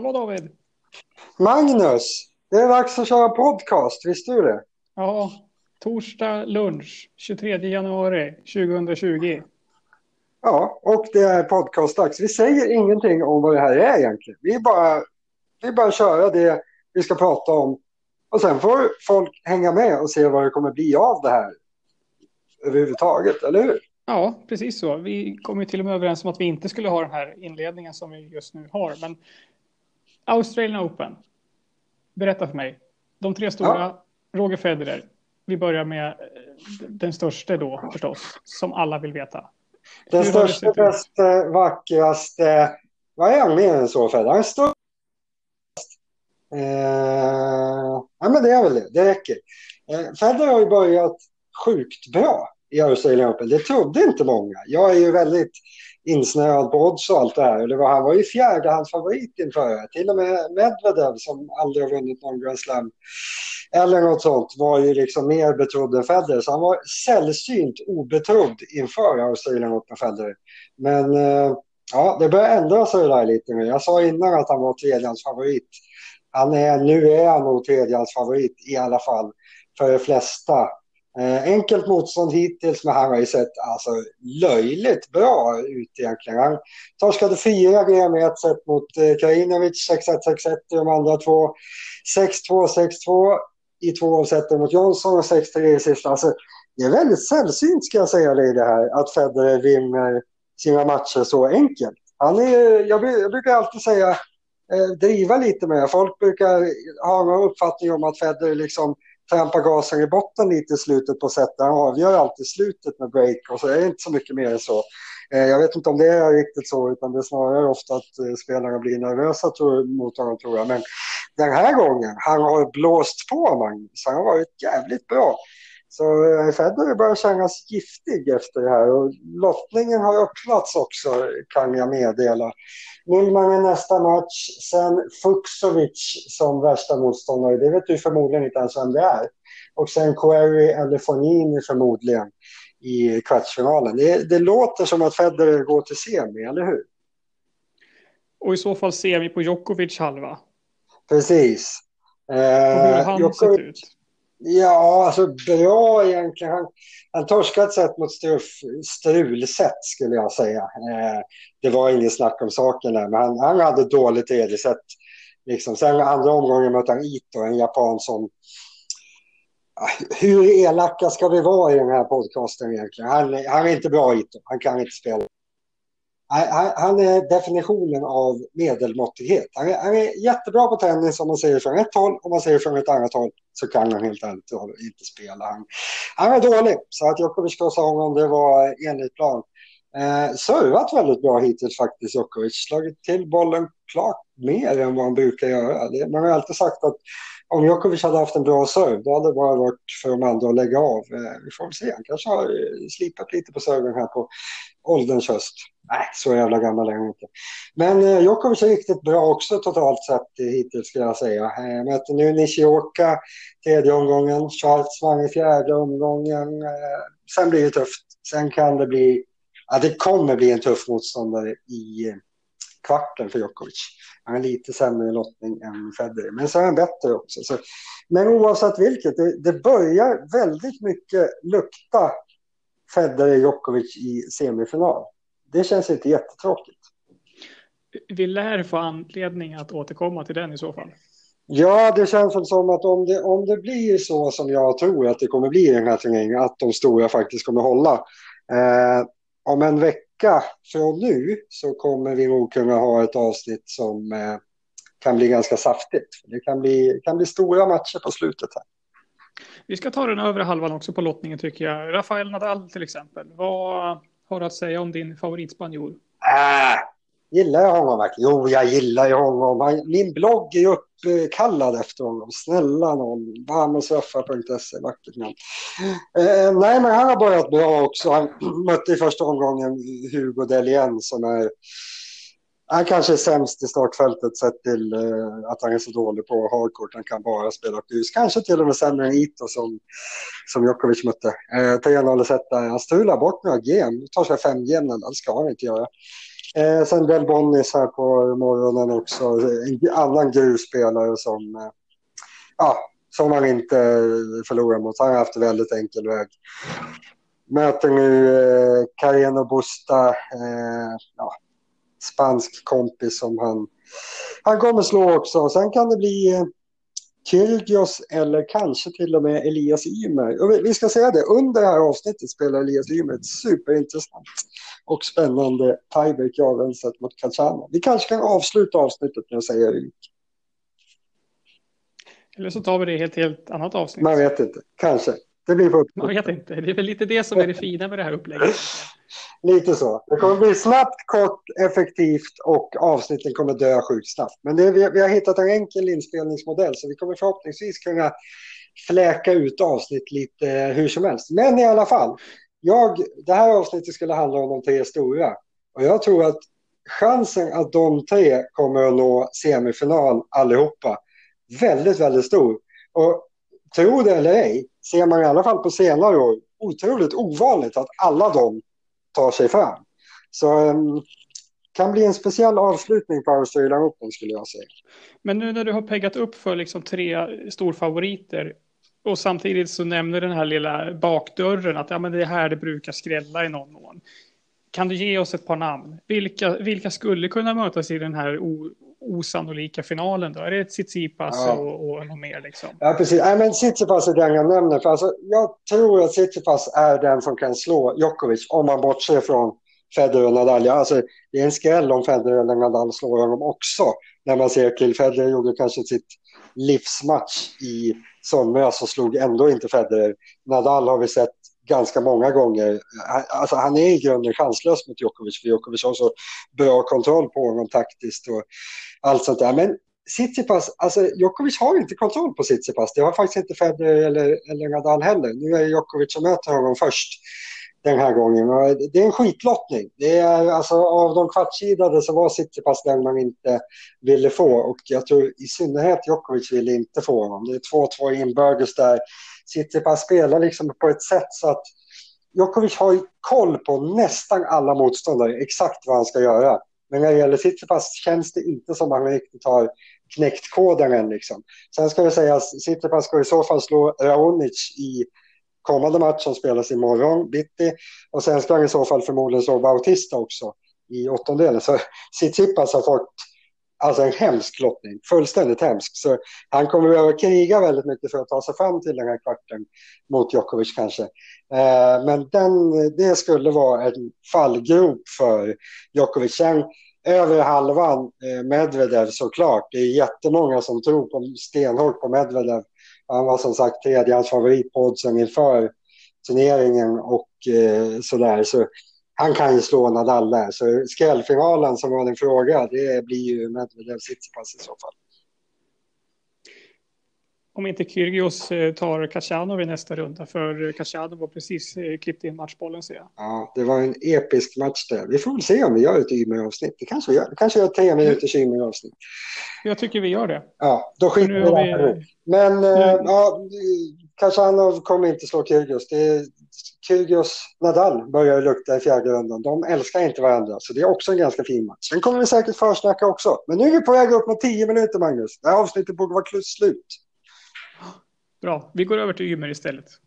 Hallå David! Magnus! Det är dags att köra podcast, visste du det? Ja, torsdag lunch 23 januari 2020. Ja, och det är podcastdags. Vi säger ingenting om vad det här är egentligen. Vi bara, vi bara köra det vi ska prata om. Och sen får folk hänga med och se vad det kommer bli av det här överhuvudtaget, eller hur? Ja, precis så. Vi kom ju till och med överens om att vi inte skulle ha den här inledningen som vi just nu har. Men Australian Open. Berätta för mig. De tre stora, ja. Roger Federer. Vi börjar med eh, den största då förstås, som alla vill veta. Den största, bästa, vackraste. Vad är han mer än så Federer? Han är störst. Eh, ja, men det är väl det. Det räcker. Eh, Federer har ju börjat sjukt bra i Australian Open. Det trodde inte många. Jag är ju väldigt insnöad på odds och allt det här. det var, han var ju fjärdehandsfavorit inför det. Till och med Medvedev som aldrig har vunnit någon Grand Slam eller något sånt var ju liksom mer betrodd än Federer. Så han var sällsynt obetrodd inför Australian Open Federer. Men eh, ja, det börjar ändra sig där lite nu. Jag sa innan att han var tredjehandsfavorit. Han är, nu är han nog tredjehandsfavorit i alla fall för de flesta Eh, enkelt motstånd hittills, men han har ju sett alltså, löjligt bra ut egentligen. Han torskade fyra VM i ett set mot eh, Krajinovic, 6-1, 6-1 i de andra två. 6-2, 6-2 i två av seten mot Johnson och 6-3 i sista. Alltså, det är väldigt sällsynt ska jag säga dig det här, att Federer vinner sina matcher så enkelt. Han är, jag, jag brukar alltid säga, eh, driva lite med. Folk brukar ha någon uppfattning om att Federer liksom trampar gasen i botten lite i slutet på sättet. Han avgör alltid slutet med break och så är det inte så mycket mer än så. Eh, jag vet inte om det är riktigt så, utan det är snarare ofta att eh, spelarna blir nervösa mot honom, tror jag. Men den här gången, han har blåst på Magnus. Han har varit jävligt bra. Så eh, Federer börjar kännas giftig efter det här och lottningen har öppnats också kan jag meddela. Millman är nästa match, sen Fuxovic som värsta motståndare, det vet du förmodligen inte ens vem det är. Och sen Query eller Fonini förmodligen i kvartsfinalen. Det, det låter som att Federer går till semi, eller hur? Och i så fall semi på Djokovic halva. Precis. och hur har han Djokovic... sett ut? Ja, alltså bra egentligen. Han, han torskade ett sätt mot strulsätt skulle jag säga. Eh, det var ingen snack om saken där, men han, han hade dåligt tredje set. Liksom. Sen andra omgången mötte han Ito, en japan som... Ah, hur elaka ska vi vara i den här podcasten egentligen? Han, han är inte bra Ito, han kan inte spela. Han är definitionen av medelmåttighet. Han är, han är jättebra på tennis om man säger från ett håll. Om man säger från ett annat håll så kan han helt ärligt inte spela. Han, han är dålig, så att Djokovic krossade honom, det var enligt plan. Eh, servat väldigt bra hittills faktiskt, Djokovic. Slagit till bollen klart mer än vad han brukar göra. Det, man har alltid sagt att om Djokovic hade haft en bra serve, då hade det bara varit för de andra att lägga av. Eh, vi får väl se, han kanske har eh, slipat lite på serven här på ålderns höst. Nej, så jävla gammal är han inte. Men eh, Djokovic är riktigt bra också totalt sett eh, hittills skulle jag säga. Eh, möter nu Nishioka tredje omgången, Schwarzman i fjärde omgången. Eh, sen blir det tufft. Sen kan det bli, ja det kommer bli en tuff motståndare i eh, kvarten för Djokovic. Han är lite sämre lottning än Federer, men så är han bättre också. Så, men oavsett vilket, det, det börjar väldigt mycket lukta Federer-Djokovic i semifinal. Det känns inte jättetråkigt. Vi lär få anledning att återkomma till den i så fall. Ja, det känns som att om det, om det blir så som jag tror att det kommer bli i den här turneringen, att de stora faktiskt kommer hålla. Eh, om en vecka från nu så kommer vi nog kunna ha ett avsnitt som eh, kan bli ganska saftigt. Det kan bli, kan bli stora matcher på slutet här. Vi ska ta den övre halvan också på lottningen tycker jag. Rafael Nadal till exempel. Vad har du att säga om din favoritspanjor? Äh, gillar jag honom verkligen? Jo, jag gillar ju honom. Min blogg är ju uppkallad efter honom. Snälla någon. Varmosraffa.se, vackert namn. Eh, nej, men han har börjat bra också. Han mötte i första omgången Hugo Delien som är han kanske är sämst i startfältet sett till eh, att han är så dålig på hardcourt. Han kan bara spela grus. Kanske till och med sämre än Ito som, som Djokovic mötte. Eh, 3-0 set där. Han strular bort några gem. tar sig fem gem, det ska han inte göra. Eh, sen Del Bonnis här på morgonen också. En annan gruvspelare som, eh, ja, som han inte förlorar mot. Han har haft en väldigt enkel väg. Möter nu eh, Carreno Busta, eh, ja, spansk kompis som han, han kommer slå också. Sen kan det bli eh, Kyrgios eller kanske till och med Elias Ymer. Och vi ska säga det, under det här avsnittet spelar Elias Ymer ett superintressant och spännande tiebreak i avgörandet mot Kachana. Vi kanske kan avsluta avsnittet med att säga det. Eller så tar vi det i ett helt annat avsnitt. Man vet inte, kanske. Det blir på Man vet inte, det är väl lite det som är det fina med det här upplägget. Lite så. Det kommer bli snabbt, kort, effektivt och avsnitten kommer dö sjukt snabbt. Men det, vi, vi har hittat en enkel inspelningsmodell så vi kommer förhoppningsvis kunna fläka ut avsnitt lite hur som helst. Men i alla fall, jag, det här avsnittet skulle handla om de tre stora. Och jag tror att chansen att de tre kommer att nå semifinal allihopa väldigt, väldigt stor. Och tro det eller ej, ser man i alla fall på senare år otroligt ovanligt att alla de tar sig fram. Så um, kan bli en speciell avslutning på Australian Open skulle jag säga. Men nu när du har peggat upp för liksom tre storfavoriter och samtidigt så nämner den här lilla bakdörren att ja, men det är här det brukar skrälla i någon mån. Kan du ge oss ett par namn? Vilka, vilka skulle kunna mötas i den här o, osannolika finalen då? Är det Tsitsipas ja. och, och något mer liksom? Ja, precis. Nej, men Tsitsipas är den jag nämner. För alltså, jag tror att Tsitsipas är den som kan slå Djokovic om man bortser från Federer och Nadal. Ja, alltså, det är en skräll om Federer eller Nadal slår honom också. När man ser till Federer gjorde kanske sitt livsmatch i somras och slog ändå inte Federer. Nadal har vi sett ganska många gånger. Alltså, han är i grunden chanslös mot Djokovic för Djokovic har så bra kontroll på honom taktiskt och allt sånt där. Men Tsitsipas, alltså Djokovic har inte kontroll på Tsitsipas. Det har faktiskt inte Federer eller, eller Nadal heller. Nu är det Djokovic som möter honom först den här gången. Det är en skitlottning. Det är, alltså, av de kvartsidade så var Citypass den man inte ville få och jag tror i synnerhet Djokovic ville inte få honom. Det är 2-2 inbördes där. Citypass spelar liksom på ett sätt så att Djokovic har koll på nästan alla motståndare, exakt vad han ska göra. Men när det gäller Citypass känns det inte som att han riktigt har knäckt koden än. Liksom. Sen ska vi säga att Tsitsipas ska i så fall slå Raonic i kommande match som spelas imorgon bitti. Och sen ska han i så fall förmodligen slå Bautista också i åttondelen. Så Tsitsipas har fått alltså en hemsk lottning, fullständigt hemsk. Så han kommer behöva kriga väldigt mycket för att ta sig fram till den här kvarten mot Djokovic kanske. Eh, men den, det skulle vara en fallgrop för Djokovic. Sen över halvan eh, Medvedev såklart. Det är jättemånga som tror på, stenhårt på Medvedev. Han var som sagt tredje hans favoritpodd inför turneringen och eh, sådär. Så han kan ju slå Nadal där. Så skrällfinalen som var din fråga, det blir ju Medvedev Tsitsipas i så fall. Om inte Kyrgios eh, tar Khachanov i nästa runda, för Khachanov var precis eh, klippt in matchbollen ser jag. Ja, det var en episk match där. Vi får väl se om vi gör ett Ymer-avsnitt. Det kanske vi gör. Vi kanske gör tre minuters Ymer-avsnitt. Jag tycker vi gör det. Ja, då skiter vi i det. Men äh, ja, Khachanov kommer inte slå Kyrgios. Det är Kyrgios Nadal börjar lukta i fjärde rundan. De älskar inte varandra, så det är också en ganska fin match. Sen kommer vi säkert försnacka också. Men nu är vi på väg upp mot tio minuter, Magnus. Det här avsnittet borde vara slut. Bra, vi går över till Ymer istället.